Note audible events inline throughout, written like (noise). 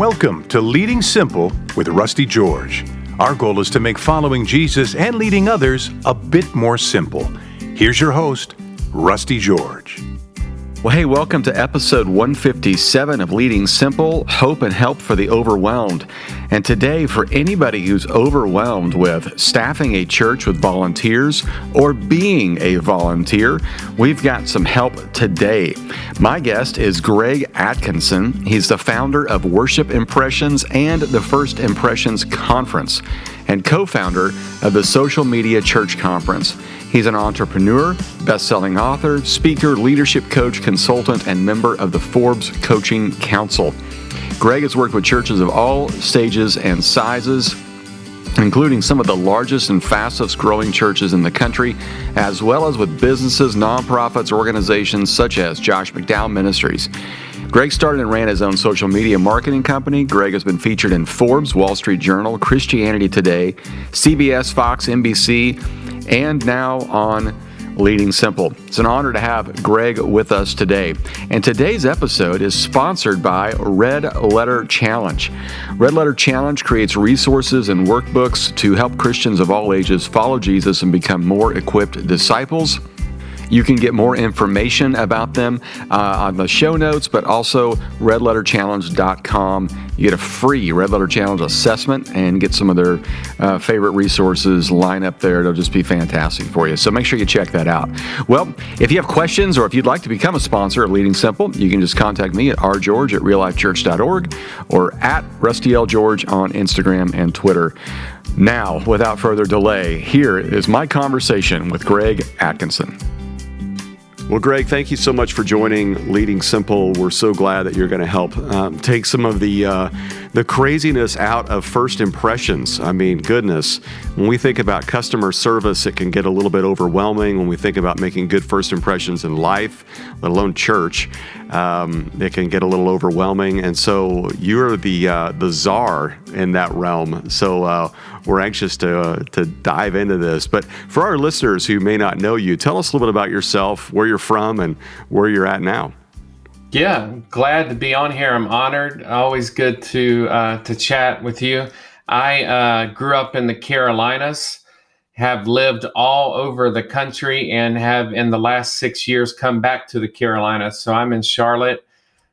Welcome to Leading Simple with Rusty George. Our goal is to make following Jesus and leading others a bit more simple. Here's your host, Rusty George. Well, hey, welcome to episode 157 of Leading Simple Hope and Help for the Overwhelmed. And today, for anybody who's overwhelmed with staffing a church with volunteers or being a volunteer, we've got some help today. My guest is Greg Atkinson. He's the founder of Worship Impressions and the First Impressions Conference and co founder of the Social Media Church Conference. He's an entrepreneur, best selling author, speaker, leadership coach, consultant, and member of the Forbes Coaching Council. Greg has worked with churches of all stages and sizes, including some of the largest and fastest growing churches in the country, as well as with businesses, nonprofits, organizations such as Josh McDowell Ministries. Greg started and ran his own social media marketing company. Greg has been featured in Forbes, Wall Street Journal, Christianity Today, CBS, Fox, NBC, and now on Leading Simple. It's an honor to have Greg with us today. And today's episode is sponsored by Red Letter Challenge. Red Letter Challenge creates resources and workbooks to help Christians of all ages follow Jesus and become more equipped disciples. You can get more information about them uh, on the show notes, but also redletterchallenge.com. You get a free Red Letter Challenge assessment and get some of their uh, favorite resources line up there. It'll just be fantastic for you. So make sure you check that out. Well, if you have questions or if you'd like to become a sponsor of Leading Simple, you can just contact me at rgeorge at reallifechurch.org or at rustyLgeorge on Instagram and Twitter. Now, without further delay, here is my conversation with Greg Atkinson. Well, Greg, thank you so much for joining Leading Simple. We're so glad that you're going to help um, take some of the uh, the craziness out of first impressions. I mean, goodness, when we think about customer service, it can get a little bit overwhelming. When we think about making good first impressions in life, let alone church, um, it can get a little overwhelming. And so you're the uh, the czar in that realm. So uh, we're anxious to uh, to dive into this. But for our listeners who may not know you, tell us a little bit about yourself, where you're from, and where you're at now. Yeah, glad to be on here. I'm honored. Always good to uh, to chat with you. I uh, grew up in the Carolinas, have lived all over the country, and have in the last six years come back to the Carolinas. So I'm in Charlotte.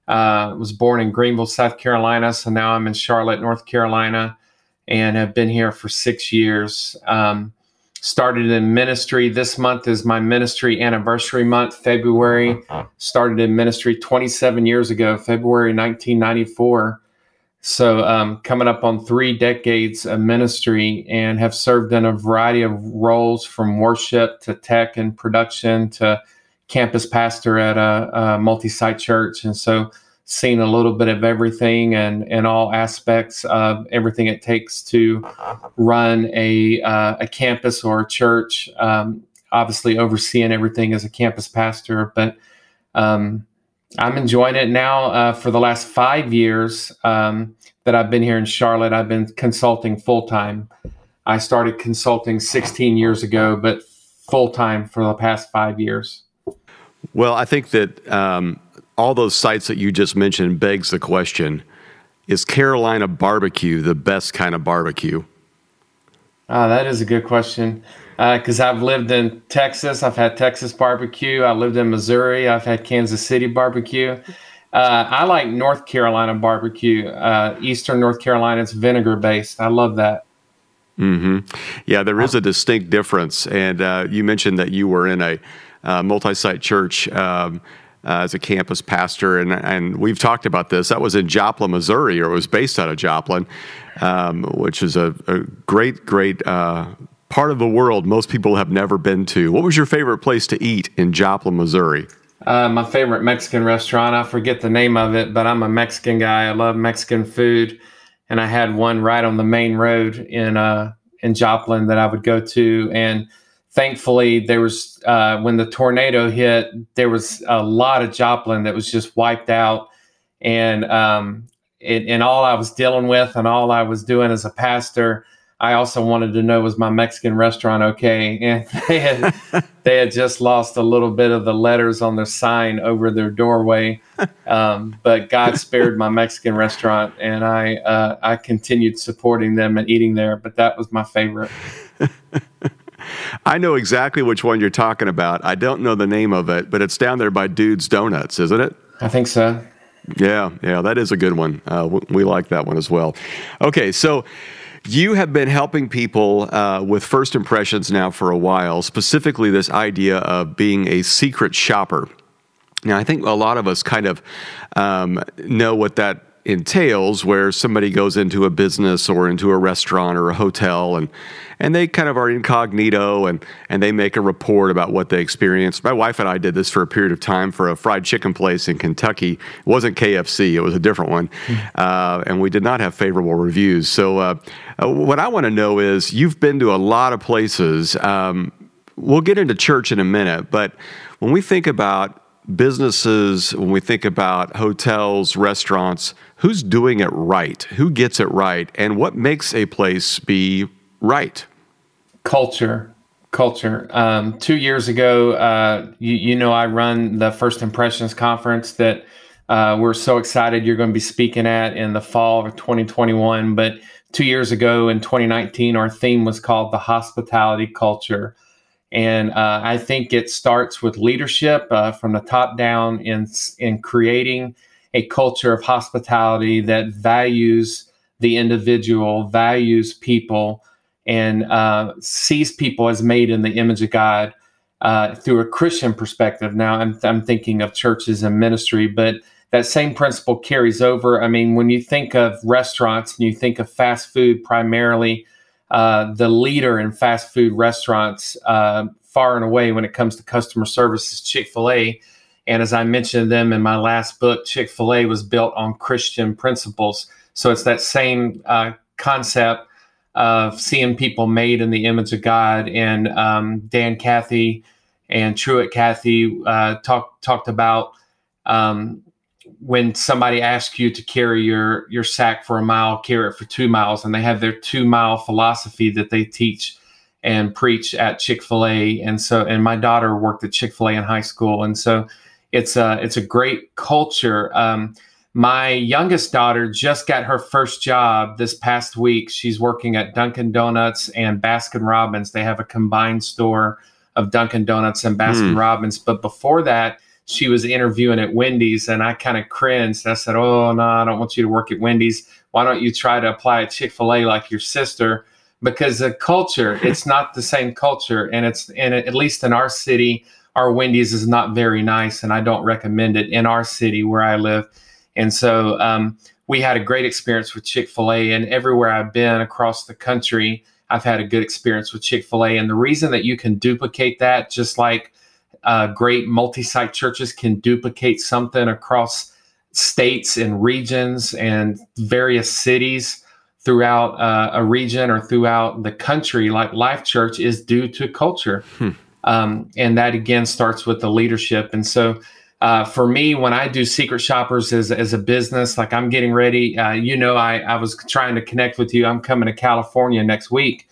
Uh, was born in Greenville, South Carolina. So now I'm in Charlotte, North Carolina, and have been here for six years. Um, started in ministry. This month is my ministry anniversary month, February. Started in ministry 27 years ago, February 1994. So, um, coming up on three decades of ministry and have served in a variety of roles from worship to tech and production to campus pastor at a, a multi site church. And so, seen a little bit of everything and, and all aspects of everything it takes to run a, uh, a campus or a church. Um, obviously, overseeing everything as a campus pastor, but um, I'm enjoying it now. Uh, for the last five years um, that I've been here in Charlotte, I've been consulting full time. I started consulting 16 years ago, but full time for the past five years. Well, I think that um, all those sites that you just mentioned begs the question is Carolina barbecue the best kind of barbecue? Oh, that is a good question. Because uh, I've lived in Texas, I've had Texas barbecue. I lived in Missouri, I've had Kansas City barbecue. Uh, I like North Carolina barbecue. Uh, Eastern North Carolina, it's vinegar based. I love that. Mm-hmm. Yeah, there is a distinct difference. And uh, you mentioned that you were in a uh, multi site church. Um, uh, as a campus pastor, and and we've talked about this. That was in Joplin, Missouri, or was based out of Joplin, um, which is a, a great, great uh, part of the world most people have never been to. What was your favorite place to eat in Joplin, Missouri? Uh, my favorite Mexican restaurant. I forget the name of it, but I'm a Mexican guy. I love Mexican food, and I had one right on the main road in uh, in Joplin that I would go to and thankfully there was uh, when the tornado hit there was a lot of joplin that was just wiped out and um, it, and all i was dealing with and all i was doing as a pastor I also wanted to know was my Mexican restaurant okay, (laughs) and they had (laughs) they had just lost a little bit of the letters on their sign over their doorway, um, but God spared my Mexican restaurant, and I uh, I continued supporting them and eating there. But that was my favorite. (laughs) I know exactly which one you're talking about. I don't know the name of it, but it's down there by Dude's Donuts, isn't it? I think so. Yeah, yeah, that is a good one. Uh, we like that one as well. Okay, so you have been helping people uh, with first impressions now for a while, specifically this idea of being a secret shopper. Now, I think a lot of us kind of um, know what that entails where somebody goes into a business or into a restaurant or a hotel and and they kind of are incognito and and they make a report about what they experienced. My wife and I did this for a period of time for a fried chicken place in Kentucky. It wasn't KFC; it was a different one, mm-hmm. uh, and we did not have favorable reviews. So, uh, uh, what I want to know is, you've been to a lot of places. Um, we'll get into church in a minute, but when we think about businesses, when we think about hotels, restaurants, who's doing it right? Who gets it right? And what makes a place be right? Culture. Culture. Um, two years ago, uh, you, you, know, I run the First Impressions Conference that uh, we're so excited you're going to be speaking at in the fall of 2021. But two years ago in 2019, our theme was called the hospitality culture. And uh, I think it starts with leadership uh, from the top down in, in creating a culture of hospitality that values the individual, values people, and uh, sees people as made in the image of God uh, through a Christian perspective. Now, I'm, I'm thinking of churches and ministry, but that same principle carries over. I mean, when you think of restaurants and you think of fast food primarily, uh, the leader in fast food restaurants uh, far and away when it comes to customer service is Chick fil A. And as I mentioned them in my last book, Chick fil A was built on Christian principles. So it's that same uh, concept of seeing people made in the image of God. And um, Dan Cathy and Truett Cathy uh, talk, talked about um, when somebody asks you to carry your your sack for a mile, carry it for two miles, and they have their two mile philosophy that they teach and preach at Chick Fil A. And so, and my daughter worked at Chick Fil A in high school, and so it's a it's a great culture. Um, my youngest daughter just got her first job this past week. She's working at Dunkin' Donuts and Baskin Robbins. They have a combined store of Dunkin' Donuts and Baskin mm. Robbins. But before that, she was interviewing at Wendy's, and I kind of cringed. I said, "Oh no, I don't want you to work at Wendy's. Why don't you try to apply at Chick Fil A like your sister?" Because the culture, (laughs) it's not the same culture, and it's and at least in our city, our Wendy's is not very nice, and I don't recommend it in our city where I live. And so um, we had a great experience with Chick Fil A, and everywhere I've been across the country, I've had a good experience with Chick Fil A. And the reason that you can duplicate that, just like uh, great multi-site churches can duplicate something across states and regions and various cities throughout uh, a region or throughout the country like life church is due to culture. Hmm. um, and that again starts with the leadership. And so uh, for me when i do secret shoppers as, as a business like i'm getting ready uh, you know I, I was trying to connect with you. I'm coming to california next week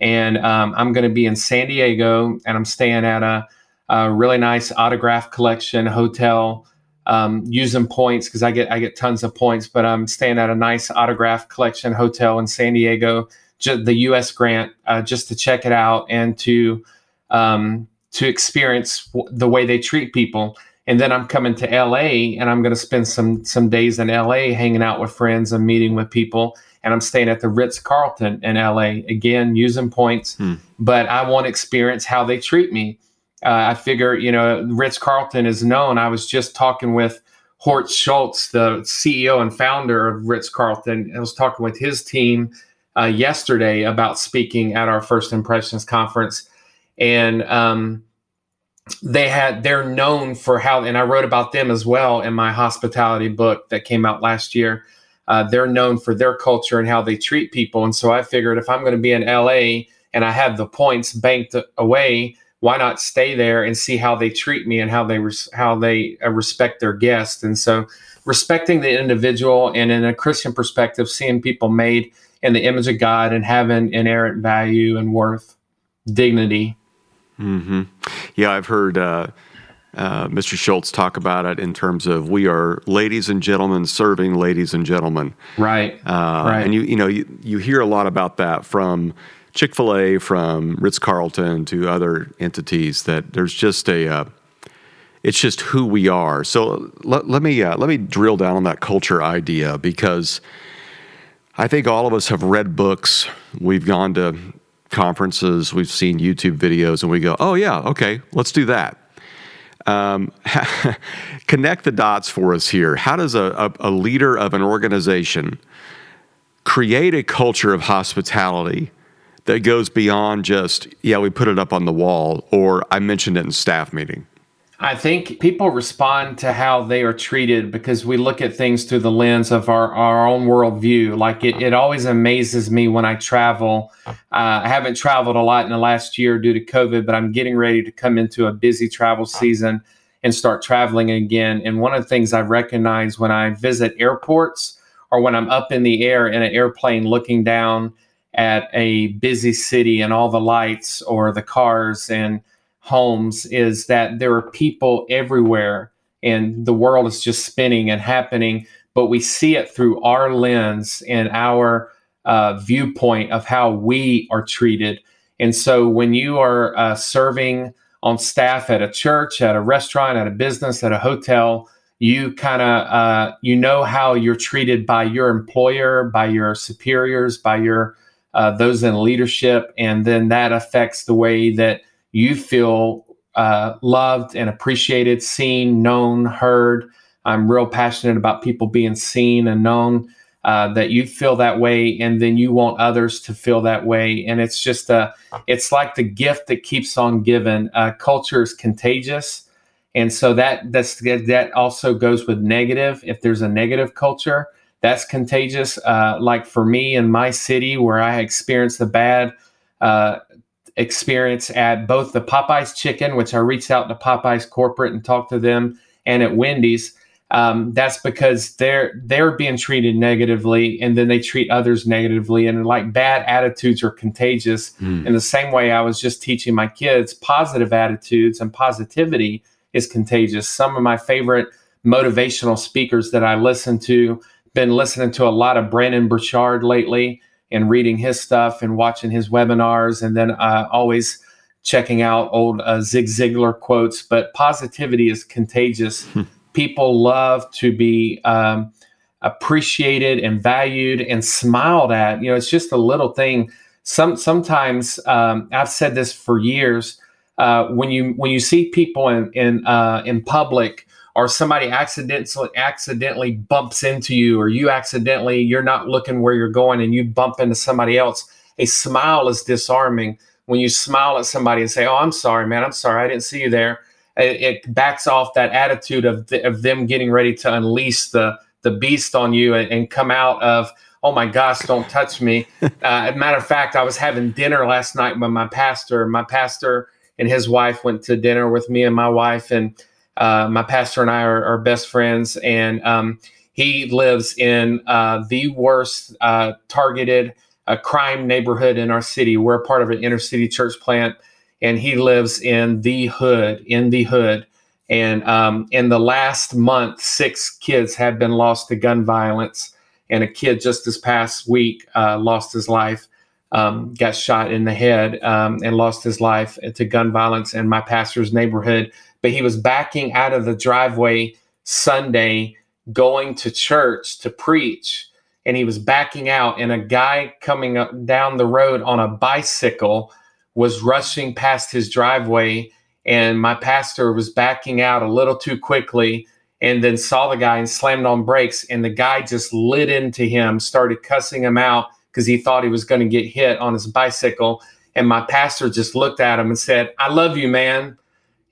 and um, i'm going to be in san diego and i'm staying at a a really nice autograph collection hotel. Um, using points because I get I get tons of points, but I'm staying at a nice autograph collection hotel in San Diego, ju- the U.S. grant, uh, just to check it out and to um, to experience w- the way they treat people. And then I'm coming to LA and I'm going to spend some some days in LA hanging out with friends and meeting with people. And I'm staying at the Ritz Carlton in LA again, using points. Hmm. But I want to experience how they treat me uh, I figure, you know, Ritz Carlton is known. I was just talking with Horst Schulze, the CEO and founder of Ritz Carlton. I was talking with his team uh, yesterday about speaking at our First Impressions conference, and um, they had they're known for how. And I wrote about them as well in my hospitality book that came out last year. Uh, they're known for their culture and how they treat people. And so I figured if I'm going to be in LA and I have the points banked away why not stay there and see how they treat me and how they res- how they uh, respect their guests and so respecting the individual and in a christian perspective seeing people made in the image of God and having inherent value and worth, dignity. Mm-hmm. Yeah, I've heard uh, uh, Mr. Schulze talk about it in terms of we are ladies and gentlemen serving ladies and gentlemen. Right. Uh, right. And you you know you, you hear a lot about that from Chick Fil A, from Ritz Carlton to other entities. That there's just a uh, it's just who we are. So let, let me uh, let me drill down on that culture idea because I think all of us have read books. We've gone to conferences, we've seen YouTube videos, and we go, "Oh yeah, okay, let's do that." Um, (laughs) connect the dots for us here. How does a, a, a leader of an organization create a culture of hospitality that goes beyond just, yeah, we put it up on the wall, or I mentioned it in staff meeting? I think people respond to how they are treated because we look at things through the lens of our, our own worldview. Like it, it always amazes me when I travel. Uh, I haven't traveled a lot in the last year due to COVID, but I'm getting ready to come into a busy travel season and start traveling again. And one of the things I recognize when I visit airports or when I'm up in the air in an airplane looking down at a busy city and all the lights or the cars and homes is that there are people everywhere and the world is just spinning and happening, but we see it through our lens and our uh, viewpoint of how we are treated. And so when you are uh, serving on staff at a church, at a restaurant, at a business, at a hotel, you kind of uh, you know how you're treated by your employer, by your superiors, by your uh, those in leadership, and then that affects the way that you feel uh, loved and appreciated, seen, known, heard. I'm real passionate about people being seen and known. Uh, that you feel that way, and then you want others to feel that way, and it's just a, it's like the gift that keeps on giving. Uh, culture is contagious, and so that that's that also goes with negative. If there's a negative culture, that's contagious. Uh, like for me in my city, where I experienced the bad uh, experience at both the Popeyes chicken, which I reached out to Popeyes corporate and talked to them, and at Wendy's. Um, that's because they're they're being treated negatively, and then they treat others negatively, and like bad attitudes are contagious. Mm. In the same way, I was just teaching my kids positive attitudes and positivity is contagious. Some of my favorite motivational speakers that I listen to, been listening to a lot of Brendon Burchard lately and reading his stuff and watching his webinars, and then uh, always checking out old uh, Zig Ziglar quotes. But positivity is contagious. Hmm. People love to be um, appreciated and valued and smiled at. You know, it's just a little thing. Some sometimes um, I've said this for years. Uh, when you when you see people in in uh, in public or somebody accidentally accidentally bumps into you or you accidentally you're not looking where you're going and you bump into somebody else a smile is disarming. When you smile at somebody and say oh i'm sorry man. I'm sorry. I didn't see you there. It, it backs off that attitude of, the, of them getting ready to unleash the the beast on you and, and come out of oh my gosh don't touch me. (laughs) Uh, matter of fact i was having dinner last night with my pastor. My pastor and his wife went to dinner with me and my wife and uh, my pastor and I are, are best friends, and um, he lives in uh, the worst uh, targeted uh, crime neighborhood in our city. We're part of an inner city church plant, and he lives in the hood, in the hood. And um, in the last month, six kids have been lost to gun violence, and a kid just this past week uh, lost his life. Um, got shot in the head um, and lost his life to gun violence in my pastor's neighborhood but he was backing out of the driveway Sunday going to church to preach. And he was backing out and a guy coming up down the road on a bicycle was rushing past his driveway and my pastor was backing out a little too quickly and then saw the guy and slammed on brakes and the guy just lit into him started cussing him out because he thought he was going to get hit on his bicycle. And my pastor just looked at him and said i love you man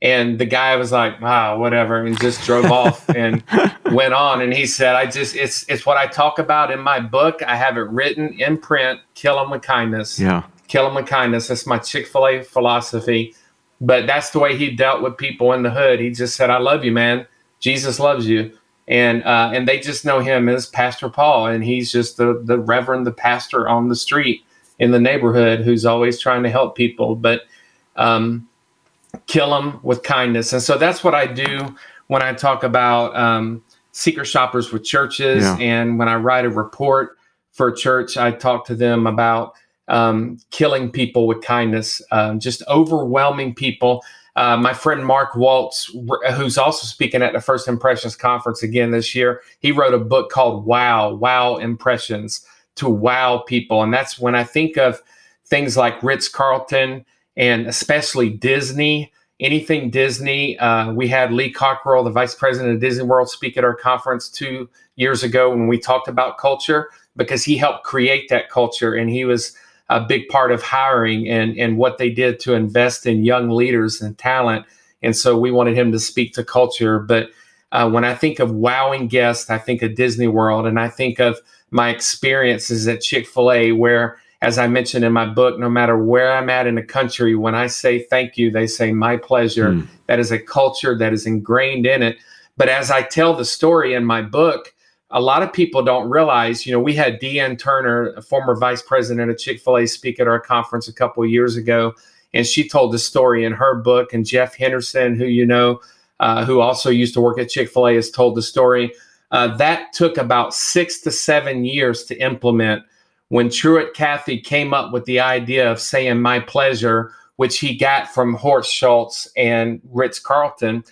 and the guy was like, "Wow, whatever," and just drove off (laughs) and went on. And he said, "I just it's it's what I talk about in my book. I have it written in print. Kill them with kindness. Yeah, kill them with kindness. That's my Chick Fil A philosophy. But that's the way he dealt with people in the hood. He just said, "I love you, man. Jesus loves you." and uh, and they just know him as Pastor Paul, and he's just the the Reverend, the pastor on the street in the neighborhood who's always trying to help people, but um, kill them with kindness. And so that's what I do when I talk about um, secret shoppers with churches, yeah. and when I write a report for a church, I talk to them about um, killing people with kindness, um, just overwhelming people. Uh, my friend Mark Waltz, who's also speaking at the First Impressions Conference again this year, he wrote a book called Wow, Wow Impressions to wow people. And that's when I think of things like Ritz Carlton and especially Disney, anything Disney. Uh, we had Lee Cockerell, the vice president of Disney World, speak at our conference two years ago when we talked about culture because he helped create that culture and he was a big part of hiring and, and what they did to invest in young leaders and talent. And so we wanted him to speak to culture. But uh, when I think of wowing guests, I think of Disney World and I think of my experiences at Chick fil A, where, as I mentioned in my book, no matter where I'm at in the country, when I say thank you, they say my pleasure. Mm. That is a culture that is ingrained in it. But as I tell the story in my book, a lot of people don't realize, you know, we had Dee Ann Turner, a former vice president of Chick fil A, speak at our conference a couple of years ago. And she told the story in her book. And Jeff Henderson, who you know, uh, who also used to work at Chick fil A, has told the story. Uh, that took about six to seven years to implement. When Truett Cathy came up with the idea of saying my pleasure, which he got from Horst Schulze and Ritz Carlton,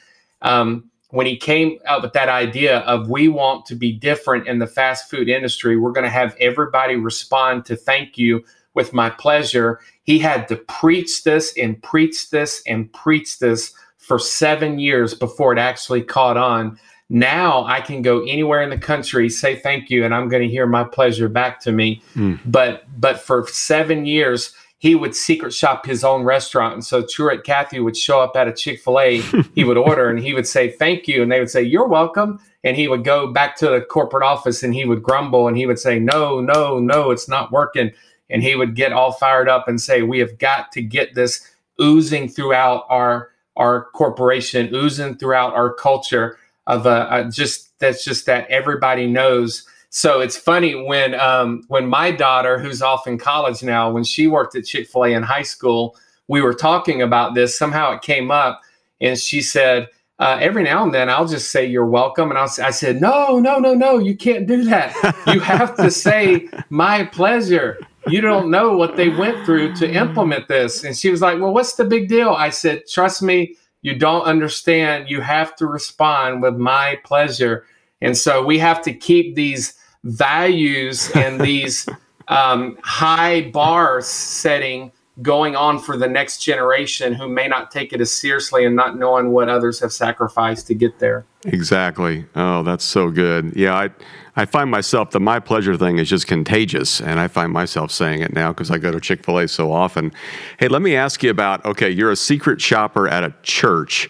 um, when he came up with that idea of we want to be different in the fast food industry, we're going to have everybody respond to thank you with my pleasure. He had to preach this and preach this and preach this for seven years before it actually caught on. Now I can go anywhere in the country, say thank you, and I'm going to hear my pleasure back to me. Mm. But but for seven years, he would secret shop his own restaurant. And so Truett Cathy would show up at a Chick fil A, he would (laughs) order and he would say, Thank you. And they would say, You're welcome. And he would go back to the corporate office and he would grumble and he would say, No, no, no, it's not working. And he would get all fired up and say, We have got to get this oozing throughout our our corporation, oozing throughout our culture of a, a just that's just that everybody knows so it's funny when um, when my daughter, who's off in college now, when she worked at Chick Fil A in high school, we were talking about this. Somehow it came up, and she said, uh, "Every now and then, I'll just say you're welcome." And I, I said, "No, no, no, no, you can't do that. You have to say my pleasure." You don't know what they went through to implement this. And she was like, Well, what's the big deal? I said, Trust me, you don't understand. You have to respond with my pleasure. And so we have to keep these values and (laughs) these um, high bar setting going on for the next generation who may not take it as seriously and not knowing what others have sacrificed to get there. Exactly. Oh, that's so good. Yeah, I I find myself the my pleasure thing is just contagious, and I find myself saying it now because I go to Chick Fil A so often. Hey, let me ask you about. Okay, you're a secret shopper at a church.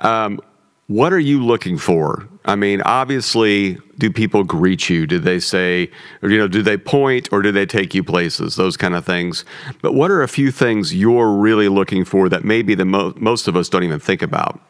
Um, what are you looking for? I mean, obviously, do people greet you? Do they say, or, you know, do they point or do they take you places? Those kind of things. But what are a few things you're really looking for that maybe the mo- most of us don't even think about?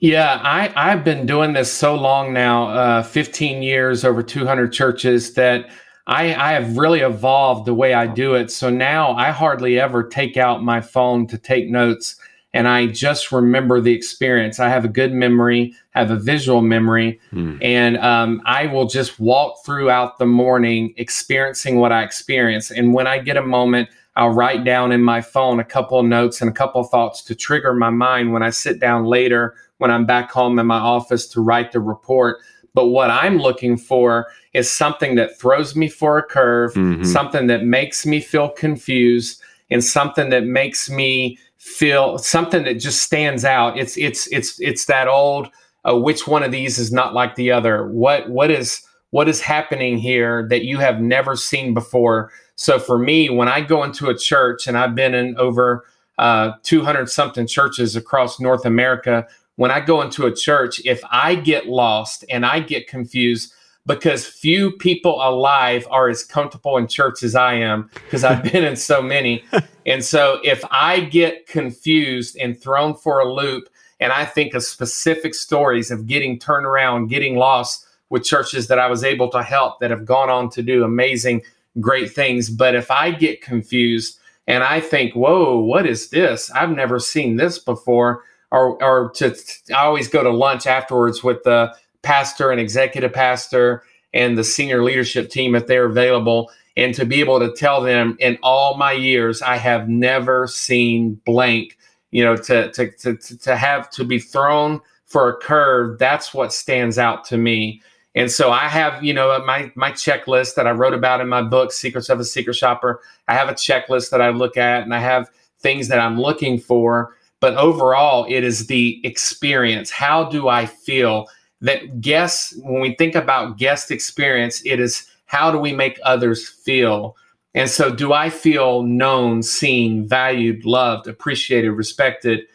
Yeah, I, I've been doing this so long now, uh, 15 years, over 200 churches, that I, I have really evolved the way I do it. So now I hardly ever take out my phone to take notes and I just remember the experience. I have a good memory, have a visual memory, mm. and um, I will just walk throughout the morning experiencing what I experience. And when I get a moment, I'll write down in my phone a couple of notes and a couple of thoughts to trigger my mind when I sit down later, when I'm back home in my office to write the report. But what I'm looking for is something that throws me for a curve, mm-hmm. something that makes me feel confused, and something that makes me feel something that just stands out. It's it's it's it's that old uh, which one of these is not like the other. What what is what is happening here that you have never seen before? So for me, when I go into a church, and I've been in over uh, 200 something churches across North America, when I go into a church, if I get lost and I get confused, because few people alive are as comfortable in church as I am because I've (laughs) been in so many. And so if I get confused and thrown for a loop and I think of specific stories of getting turned around, getting lost, with churches that I was able to help that have gone on to do amazing, great things. But if I get confused and I think, whoa, what is this? I've never seen this before. Or, or to, I always go to lunch afterwards with the pastor and executive pastor and the senior leadership team if they're available. And to be able to tell them in all my years, I have never seen blank, you know, to, to, to, to have to be thrown for a curve, that's what stands out to me. And so I have, you know, my my checklist that I wrote about in my book, Secrets of a Secret Shopper. I have a checklist that I look at, and I have things that I'm looking for. But overall, it is the experience. How do I feel that guests? When we think about guest experience, it is how do we make others feel. And so, do I feel known, seen, valued, loved, appreciated, respected?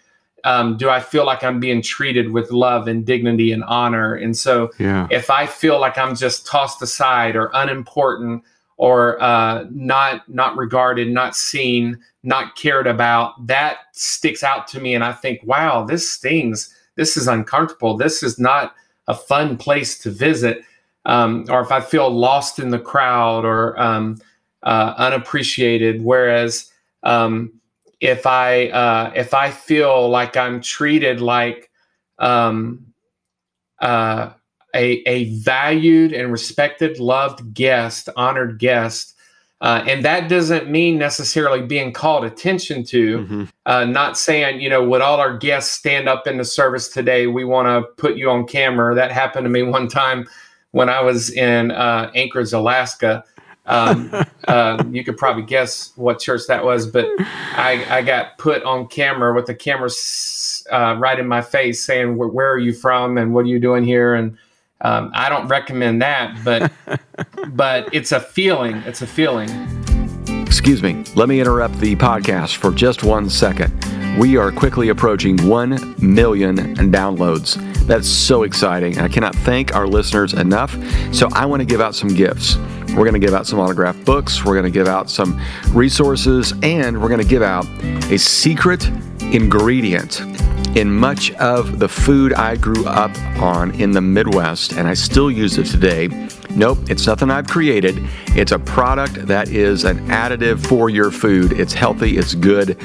um, do I feel like I'm being treated with love and dignity and honor? And so, yeah. if I feel like I'm just tossed aside or unimportant or uh, not not regarded, not seen, not cared about, that sticks out to me, and I think, wow, this stings. This is uncomfortable. This is not a fun place to visit. Um, or if I feel lost in the crowd or um, uh, unappreciated, whereas um, if I uh, if I feel like I'm treated like um, uh, a a valued and respected, loved guest, honored guest. Uh, and that doesn't mean necessarily being called attention to. Mm-hmm. Uh, not saying, you know, would all our guests stand up in the service today? We want to put you on camera. That happened to me one time when I was in uh, Anchorage, Alaska. Um, (laughs) uh, you could probably guess what church that was, but I, I got put on camera with the camera uh, right in my face saying, Where are you from and what are you doing here? And um, I don't recommend that, but (laughs) but it's a feeling. It's a feeling. Excuse me. Let me interrupt the podcast for just one second. We are quickly approaching 1 million downloads. That's so exciting. I cannot thank our listeners enough. So I want to give out some gifts. We're going to give out some autographed books, we're going to give out some resources, and we're going to give out a secret ingredient in much of the food I grew up on in the Midwest, and I still use it today. Nope, it's nothing I've created. It's a product that is an additive for your food. It's healthy, it's good.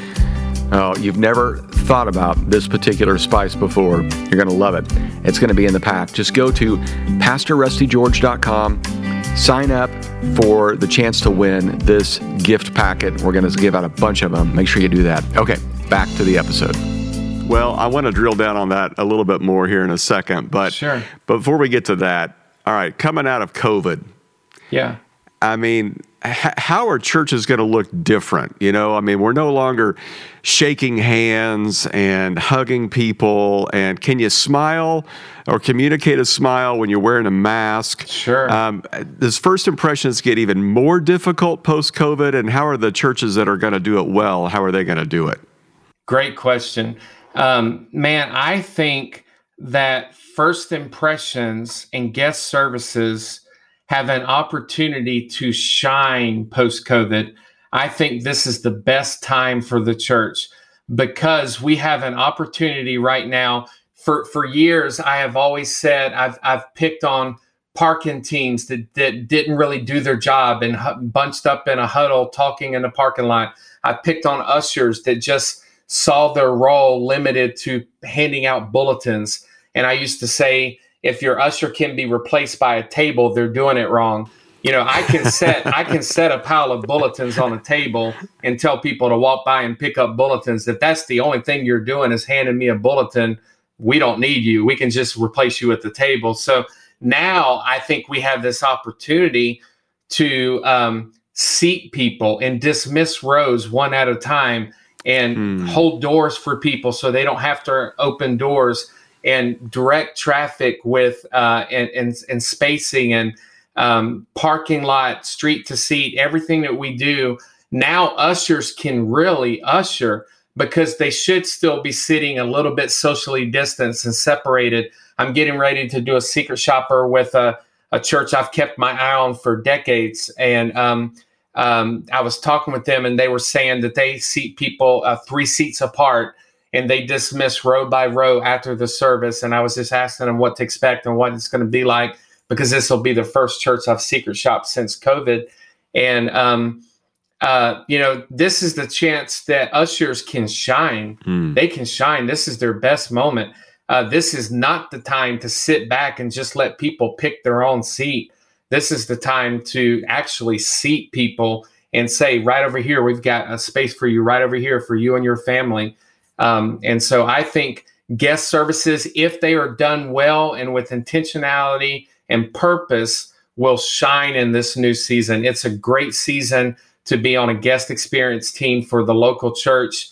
Oh, you've never thought about this particular spice before. You're going to love it. It's going to be in the pack. Just go to PastorRustyGeorge.com Sign up for the chance to win this gift packet. We're going to give out a bunch of them. Make sure you do that. Okay, back to the episode. Well, I want to drill down on that a little bit more here in a second, but sure. before we get to that, all right, coming out of COVID. Yeah. I mean, how are churches going to look different? You know, I mean, we're no longer shaking hands and hugging people. And can you smile or communicate a smile when you're wearing a mask? Sure. Um, does first impressions get even more difficult post COVID? And how are the churches that are going to do it well? How are they going to do it? Great question. Um, man, I think that first impressions and guest services have an opportunity to shine post COVID, I think this is the best time for the church because we have an opportunity right now. For, for years, I have always said I've, I've picked on parking teams that, that didn't really do their job and bunched up in a huddle talking in the parking lot. I picked on ushers that just saw their role limited to handing out bulletins. And I used to say, if your usher can be replaced by a table, they're doing it wrong. You know, I can set I can set a pile of bulletins on a table and tell people to walk by and pick up bulletins. If that's the only thing you're doing is handing me a bulletin, we don't need you. We can just replace you at the table. So now I think we have this opportunity to um, seat people and dismiss rows one at a time and mm. hold doors for people so they don't have to open doors and direct traffic with uh, and, and, and spacing and um, parking lot, street to seat, everything that we do. Now ushers can really usher because they should still be sitting a little bit socially distanced and separated. I'm getting ready to do a secret shopper with a, a church I've kept my eye on for decades. And um, um, I was talking with them, and they were saying that they seat people uh, three seats apart and they dismiss row by row after the service. And I was just asking them what to expect and what it's going to be like. because this will be the first church I've secret shopped since COVID. And, um, uh, you know, this is the chance that ushers can shine. Mm. They can shine. This is their best moment. Uh, this is not the time to sit back and just let people pick their own seat. This is the time to actually seat people and say, right over here, we've got a space for you, right over here for you and your family. Um, and so I think guest services, if they are done well and with intentionality and purpose, will shine in this new season. It's a great season to be on a guest experience team for the local church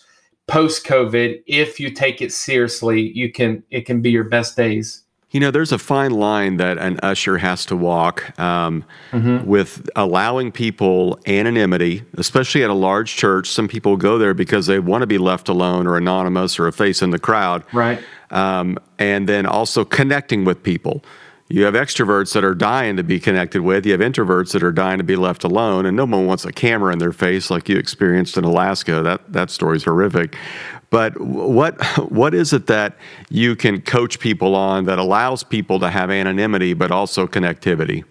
post COVID. If you take it seriously, you can it can be your best days. You know, there's a fine line that an usher has to walk um, mm-hmm. with allowing people anonymity, especially at a large church. Some people go there because they want to be left alone or anonymous or a face in the crowd. Right. Um, and then also connecting with people. You have extroverts that are dying to be connected with. You have introverts that are dying to be left alone, and no one wants a camera in their face like you experienced in Alaska. That that story's horrific. But what (laughs) what is it that you can coach people on that allows people to have anonymity but also connectivity?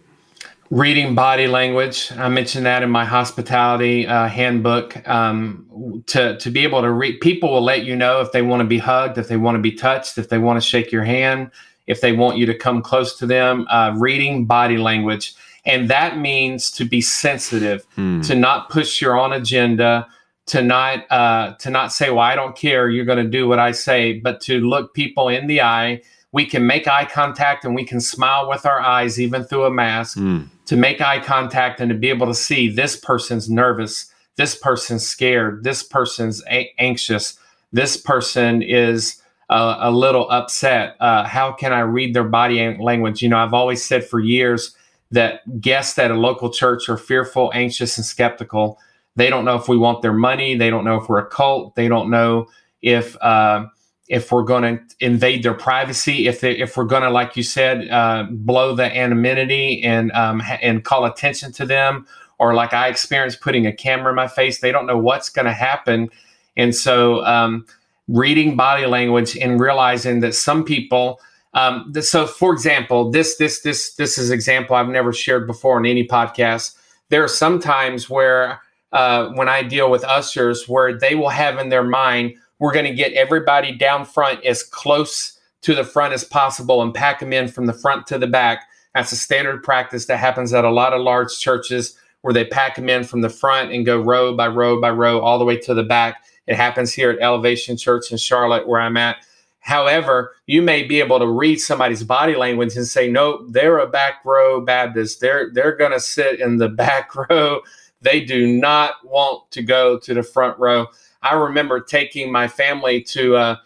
Reading body language. I mentioned that in my hospitality uh, handbook. Um, to to be able to read, people will let you know if they want to be hugged, if they want to be touched, if they want to shake your hand if they want you to come close to them, uh, reading body language. And that means to be sensitive, mm. to not push your own agenda, to not uh, to not say, "Well, I don't care. You're going to do what I say," but to look people in the eye. We can make eye contact and we can smile with our eyes, even through a mask. Mm. To make eye contact and to be able to see this person's nervous, this person's scared, this person's a- anxious, this person is a little upset. Uh, how can I read their body language? You know, I've always said for years that guests at a local church are fearful, anxious, and skeptical. They don't know if we want their money. They don't know if we're a cult. They don't know if uh, if we're going to invade their privacy. If they, if we're going to, like you said, uh, blow the anonymity and um, and call attention to them, or like I experienced putting a camera in my face. They don't know what's going to happen, and so. Um, reading body language and realizing that some people um, so for example this this this this is example i've never shared before in any podcast. There are some times where uh, when i deal with ushers where they will have in their mind we're going to get everybody down front as close to the front as possible and pack them in from the front to the back. That's a standard practice that happens at a lot of large churches where they pack them in from the front and go row by row by row all the way to the back it happens here at Elevation Church in Charlotte, where I'm at. However, you may be able to read somebody's body language and say, "Nope, they're a back row Baptist. They're they're going to sit in the (laughs) back row. They do not want to go to the front row." I remember taking my family to a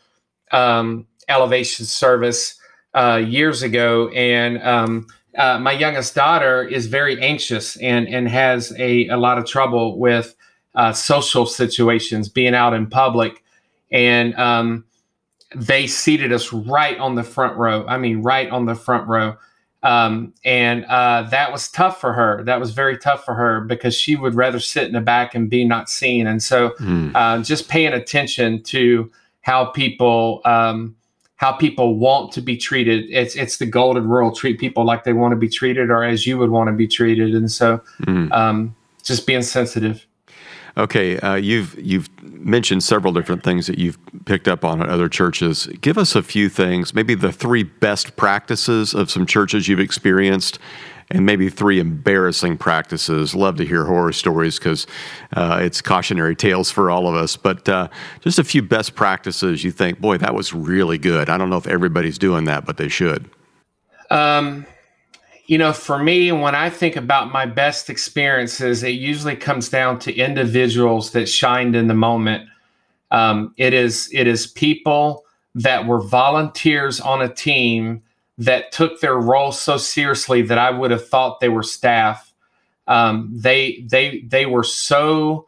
um, elevation service uh, years ago, and um, uh, my youngest daughter is very anxious and and has a, a lot of trouble with uh, social situations, being out in public, and um, they seated us right on the front row. I mean, right on the front row. Um, and uh, that was tough for her. That was very tough for her because she would rather sit in the back and be not seen. And so, mm. uh, just paying attention to how people um, how people want to be treated. It's it's the golden rule: treat people like they want to be treated, or as you would want to be treated. And so, mm. just being sensitive. Okay, uh, you've you've mentioned several different things that you've picked up on at other churches. Give us a few things, maybe the three best practices of some churches you've experienced, and maybe three embarrassing practices. Love to hear horror stories because uh, it's cautionary tales for all of us. But uh, just a few best practices you think, boy, that was really good. I don't know if everybody's doing that, but they should. Um, you know, for me, when I think about my best experiences, it usually comes down to individuals that shined in the moment. Um, it is it is people that were volunteers on a team that took their role so seriously that I would have thought they were staff. Um, they they they were so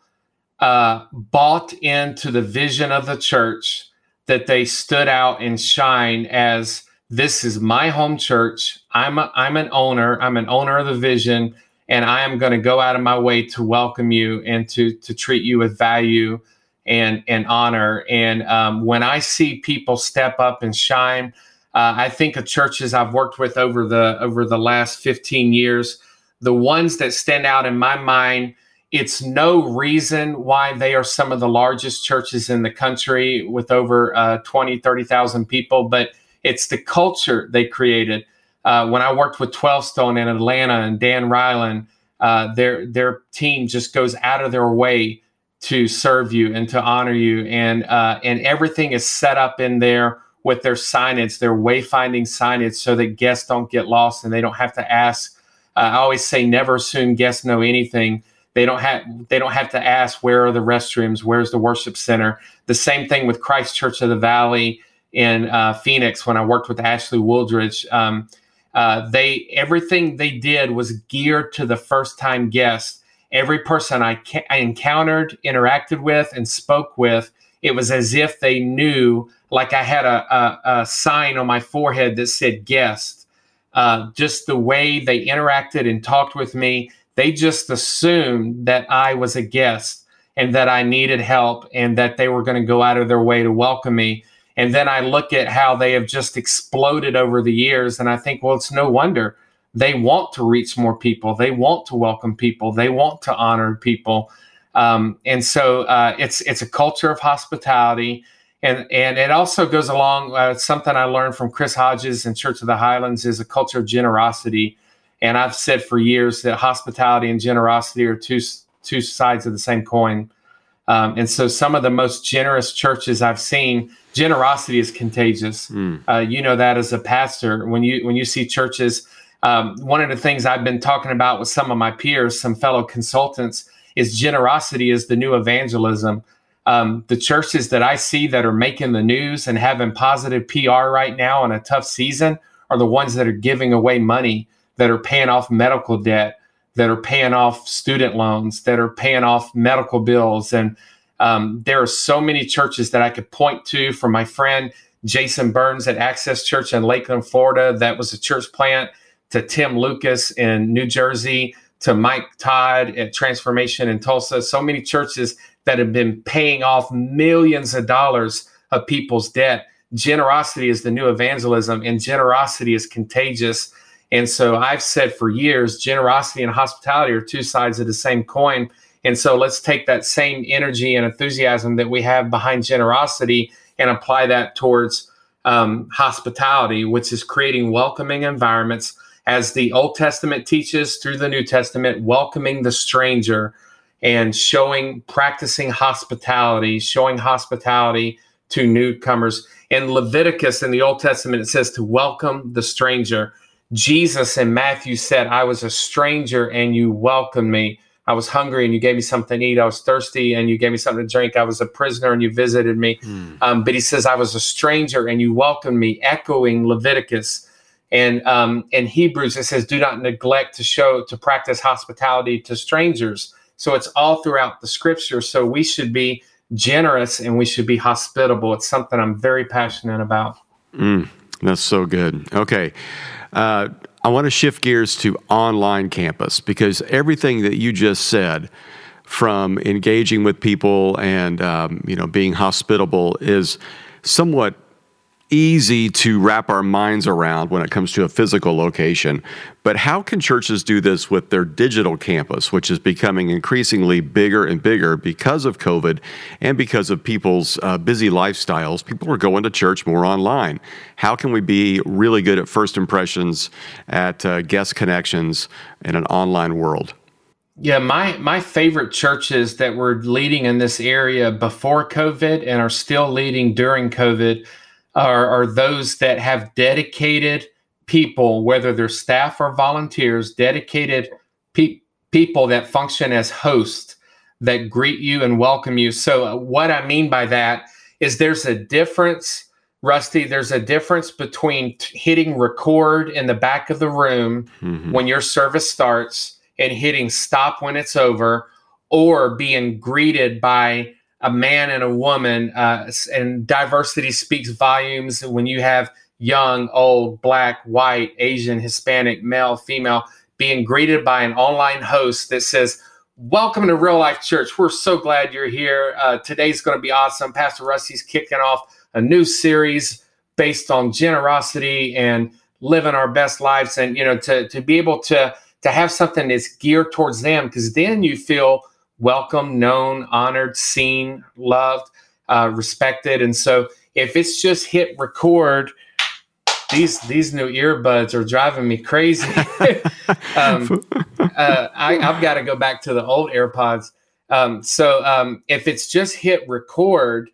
uh, bought into the vision of the church that they stood out and shine as this is my home church. I'm a, I'm an owner. I'm an owner of the vision, and I am going to go out of my way to welcome you and to to treat you with value and and honor. And um, when I see people step up and shine, Uh, I think of churches I've worked with over the over the last 15 years, the ones that stand out in my mind. It's no reason why they are some of the largest churches in the country with over uh, 20, 30,000 people, but it's the culture they created. Uh, when I worked with 12 Stone in Atlanta and Dan Reiland, uh, their their team just goes out of their way to serve you and to honor you, and uh, and everything is set up in there with their signage, their wayfinding signage, so that guests don't get lost and they don't have to ask. Uh, I always say, never assume guests know anything. They don't have they don't have to ask where are the restrooms, where's the worship center. The same thing with Christ Church of the Valley in uh, Phoenix when I worked with Ashley Wooldridge. Um, uh, they everything they did was geared to the first time guest. Every person I, ca- I encountered, interacted with, and spoke with, it was as if they knew, like I had a, a, a sign on my forehead that said guest. Uh, just the way they interacted and talked with me, they just assumed that I was a guest and that I needed help and that they were going to go out of their way to welcome me. And then I look at how they have just exploded over the years, and I think, well, it's no wonder they want to reach more people. They want to welcome people. They want to honor people. Um, and so uh, it's it's a culture of hospitality, and and it also goes along. Uh, something I learned from Chris Hodges in Church of the Highlands is a culture of generosity. And I've said for years that hospitality and generosity are two two sides of the same coin. Um, and so some of the most generous churches I've seen, generosity is contagious. Mm. Uh, you know that as a pastor, when you when you see churches, um, one of the things I've been talking about with some of my peers, some fellow consultants, is generosity is the new evangelism. Um, the churches that I see that are making the news and having positive PR right now in a tough season are the ones that are giving away money, that are paying off medical debt, that are paying off student loans, that are paying off medical bills. And um, there are so many churches that I could point to from my friend Jason Burns at Access Church in Lakeland, Florida. That was a church plant to Tim Lucas in New Jersey to Mike Todd at Transformation in Tulsa. So many churches that have been paying off millions of dollars of people's debt. Generosity is the new evangelism, and generosity is contagious. And so I've said for years, generosity and hospitality are two sides of the same coin. And so let's take that same energy and enthusiasm that we have behind generosity and apply that towards um, hospitality, which is creating welcoming environments, as the Old Testament teaches through the New Testament, welcoming the stranger and showing, practicing hospitality, showing hospitality to newcomers. In Leviticus in the Old Testament, it says to welcome the stranger. Jesus in Matthew said, I was a stranger and you welcomed me. I was hungry and you gave me something to eat. I was thirsty and you gave me something to drink. I was a prisoner and you visited me. Mm. Um, but he says, I was a stranger and you welcomed me, echoing Leviticus. And um, in Hebrews, it says, do not neglect to show, to practice hospitality to strangers. So it's all throughout the scripture. So we should be generous and we should be hospitable. It's something I'm very passionate about. Mm, that's so good. Okay. Uh, I want to shift gears to online campus because everything that you just said, from engaging with people and um, you know being hospitable, is somewhat easy to wrap our minds around when it comes to a physical location. But how can churches do this with their digital campus, which is becoming increasingly bigger and bigger because of COVID and because of people's uh, busy lifestyles? People are going to church more online. How can we be really good at first impressions, at uh, guest connections in an online world? Yeah, my my favorite churches that were leading in this area before COVID and are still leading during COVID are, are those that have dedicated people, whether they're staff or volunteers, dedicated pe- people that function as hosts that greet you and welcome you. So, uh, what I mean by that is there's a difference, Rusty, there's a difference between t- hitting record in the back of the room mm-hmm. when your service starts and hitting stop when it's over or being greeted by a man and a woman, uh, and diversity speaks volumes when you have young, old, black, white, Asian, Hispanic, male, female being greeted by an online host that says, Welcome to Real Life Church. We're so glad you're here. Uh, today's going to be awesome. Pastor Rusty's kicking off a new series based on generosity and living our best lives and you know to to be able to to have something that's geared towards them because then you feel welcome known honored seen loved uh, respected. And so if it's just hit record these these new earbuds are driving me crazy. (laughs) Um, uh, I, i've got to go back to the old airpods. Um, so um, if it's just hit record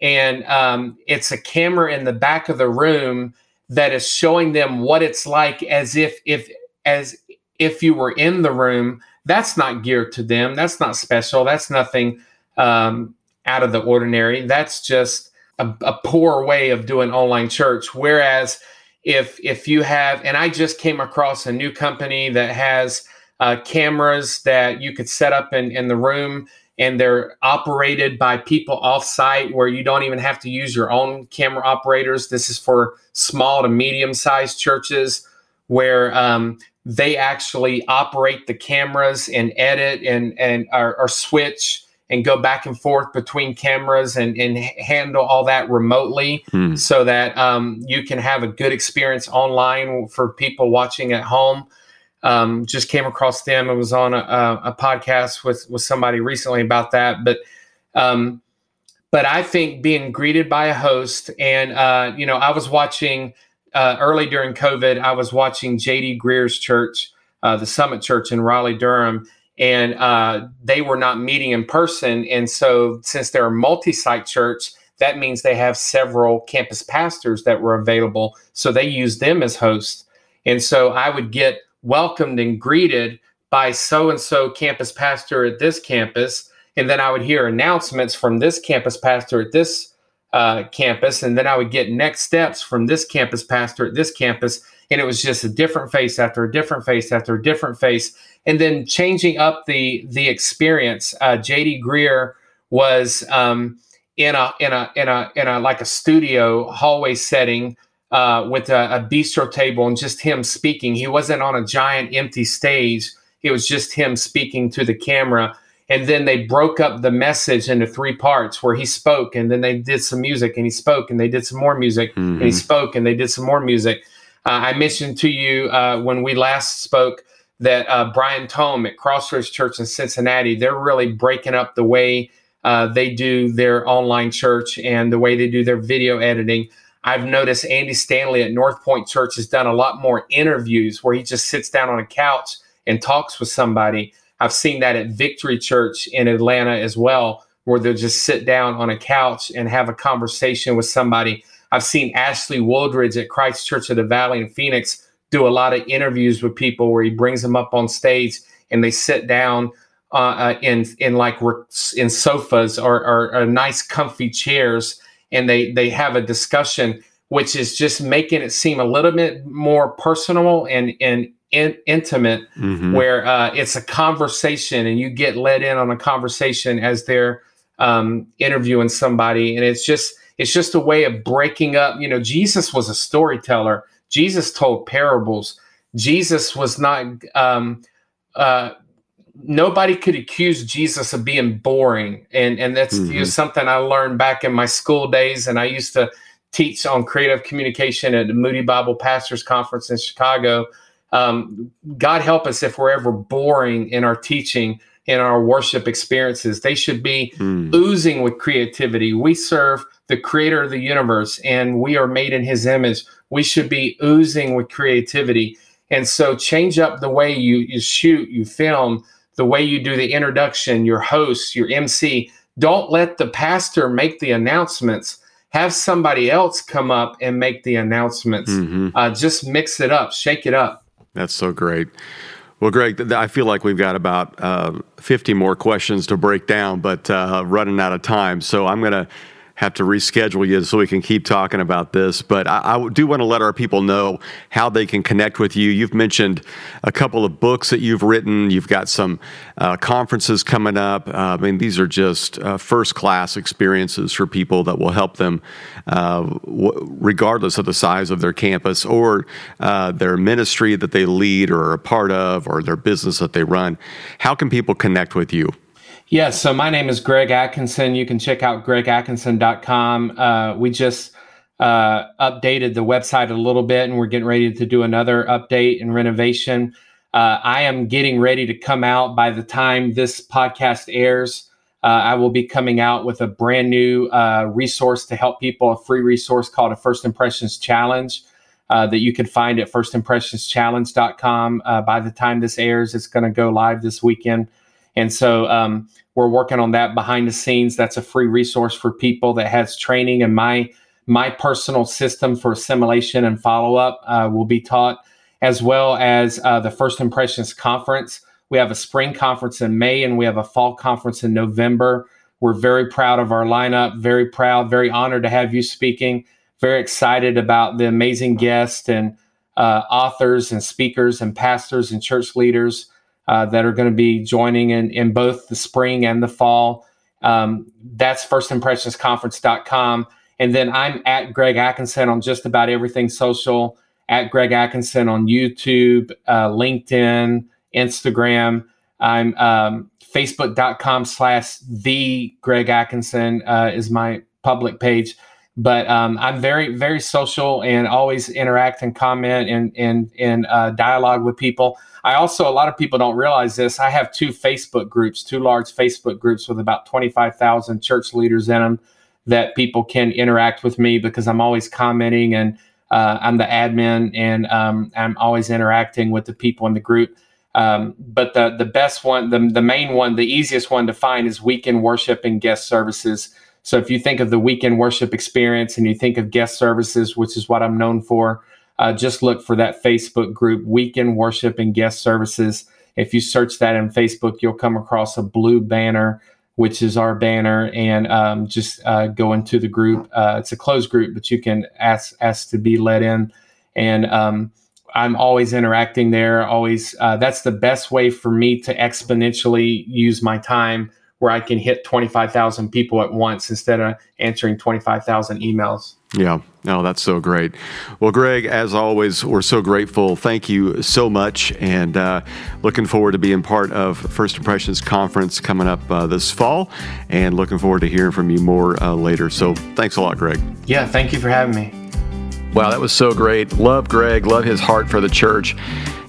and um, it's a camera in the back of the room that is showing them what it's like as if if as if you were in the room that's not geared to them. That's not special. That's nothing um, out of the ordinary. That's just a, a poor way of doing online church. Whereas if if you have and i just came across a new company that has uh, cameras that you could set up in, in the room and they're operated by people off site where you don't even have to use your own camera operators. This is for small to medium sized churches where um, they actually operate the cameras and edit and, and or, or, switch and go back and forth between cameras and, and handle all that remotely hmm. so that um, you can have a good experience online for people watching at home. Um, just came across them. I was on a, a, podcast with with somebody recently about that, but um, but I think being greeted by a host, and uh, you know, I was watching uh, early during COVID. I was watching JD Greear's church, uh, the Summit Church in Raleigh, Durham, and uh, they were not meeting in person. And so, since they're a multi-site church, that means they have several campus pastors that were available. So they used them as hosts. And so I would get welcomed and greeted by so and so campus pastor at this campus. And then I would hear announcements from this campus pastor at this uh, campus. And then I would get next steps from this campus pastor at this campus. And it was just a different face after a different face after a different face. And then changing up the the experience. Uh, JD Greear was um, in a in a in a in a like a studio hallway setting uh, with a, a bistro table and just him speaking. He wasn't on a giant empty stage. It was just him speaking to the camera. And then they broke up the message into three parts where he spoke and then they did some music and he spoke and they did some more music mm-hmm. and he mm-hmm. spoke and they did some more music. Uh, I mentioned to you uh, when we last spoke that uh, Brian Tome at Crossroads Church in Cincinnati, they're really breaking up the way uh, they do their online church and the way they do their video editing. I've noticed Andy Stanley at North Point Church has done a lot more interviews where he just sits down on a couch and talks with somebody. I've seen that at Victory Church in Atlanta as well, where they'll just sit down on a couch and have a conversation with somebody. I've seen Ashley Wooldridge at Christ Church of the Valley in Phoenix do a lot of interviews with people where he brings them up on stage and they sit down uh, uh in in like in sofas or, or, or nice comfy chairs and they they have a discussion which is just making it seem a little bit more personal and and in, intimate mm-hmm. where uh, it's a conversation and you get led in on a conversation as they're um, interviewing somebody and it's just it's just a way of breaking up you know jesus was a storyteller jesus told parables jesus was not um, uh, nobody could accuse Jesus of being boring. And and that's mm-hmm. you know, something I learned back in my school days. And I used to teach on creative communication at the Moody Bible Pastors Conference in Chicago. Um, God help us if we're ever boring in our teaching, in our worship experiences. They should be mm. oozing with creativity. We serve the creator of the universe and we are made in his image. We should be oozing with creativity. And so change up the way you, you shoot, you film, the way you do the introduction, your host, your MC. Don't let the pastor make the announcements. Have somebody else come up and make the announcements. Mm-hmm. Uh, just mix it up, shake it up. That's so great. Well, Greg, I feel like we've got about uh, 50 more questions to break down, but uh, running out of time. So I'm going to have to reschedule you so we can keep talking about this. But I, I, do want to let our people know how they can connect with you. You've mentioned a couple of books that you've written. You've got some uh, conferences coming up. Uh, I mean, these are just uh, first class experiences for people that will help them, uh, w- regardless of the size of their campus or uh, their ministry that they lead or are a part of or their business that they run. How can people connect with you? Yes, yeah, so my name is Greg Atkinson. You can check out gregatkinson.com. Uh, we just uh, updated the website a little bit, and we're getting ready to do another update and renovation. Uh, I am getting ready to come out by the time this podcast airs. Uh, I will be coming out with a brand new uh, resource to help people, a free resource called a First Impressions Challenge uh, that you can find at firstimpressionschallenge.com. By the time this airs, it's going to go live this weekend. And so um, we're working on that behind the scenes. That's a free resource for people that has training and my my personal system for assimilation and follow up uh, will be taught, as well as uh, the First Impressions Conference. We have a spring conference in May and we have a fall conference in November. We're very proud of our lineup, very proud, very honored to have you speaking very excited about the amazing guests and uh, authors and speakers and pastors and church leaders uh, that are going to be joining in, in both the spring and the fall. Um, that's firstimpressionsconference.com. And then I'm at Greg Atkinson on just about everything social, at Greg Atkinson on YouTube, uh, LinkedIn, Instagram. I'm um, facebook.com slash the Greg Atkinson uh, is my public page but um, I'm very, very social and always interact and comment and and and uh, dialogue with people. I also, a lot of people don't realize this. I have two Facebook groups, two large Facebook groups with about 25,000 church leaders in them that people can interact with me because I'm always commenting and uh, I'm the admin and um, I'm always interacting with the people in the group. Um, but the the best one, the the main one, the easiest one to find is weekend worship and guest services. So if you think of the weekend worship experience and you think of guest services, which is what I'm known for, uh, just look for that Facebook group, Weekend Worship and Guest Services. If you search that in Facebook, you'll come across a blue banner, which is our banner, and um, just uh, go into the group. Uh, it's a closed group, but you can ask ask to be let in, and um, I'm always interacting there. Always, uh, that's the best way for me to exponentially use my time where I can hit 25,000 people at once instead of answering 25,000 emails. Yeah, no, that's so great. Well, Greg, as always, we're so grateful. Thank you so much, and uh, looking forward to being part of First Impressions Conference coming up uh, this fall, and looking forward to hearing from you more uh, later. So, thanks a lot, Greg. Yeah, thank you for having me. Wow, that was so great. Love Greg, love his heart for the church.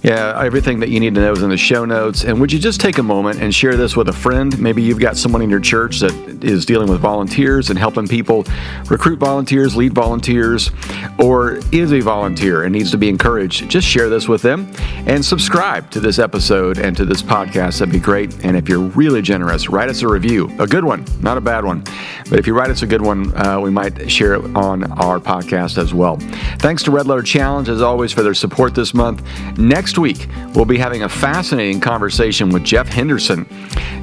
Yeah, everything that you need to know is in the show notes. And would you just take a moment and share this with a friend? Maybe you've got someone in your church that is dealing with volunteers and helping people recruit volunteers, lead volunteers, or is a volunteer and needs to be encouraged. Just share this with them and subscribe to this episode and to this podcast. That'd be great. And if you're really generous, write us a review, a good one, not a bad one. But if you write us a good one, uh, we might share it on our podcast as well. Thanks to Red Letter Challenge, as always, for their support this month. Next Next week, we'll be having a fascinating conversation with Jeff Henderson.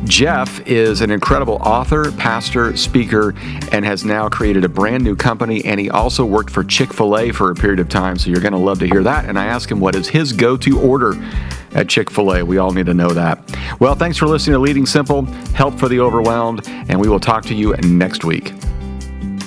Jeff is an incredible author, pastor, speaker, and has now created a brand new company. And he also worked for Chick fil A for a period of time. So you're going to love to hear that. And I asked him what is his go to order at Chick fil A. We all need to know that. Well, thanks for listening to Leading Simple, Help for the Overwhelmed, and we will talk to you next week.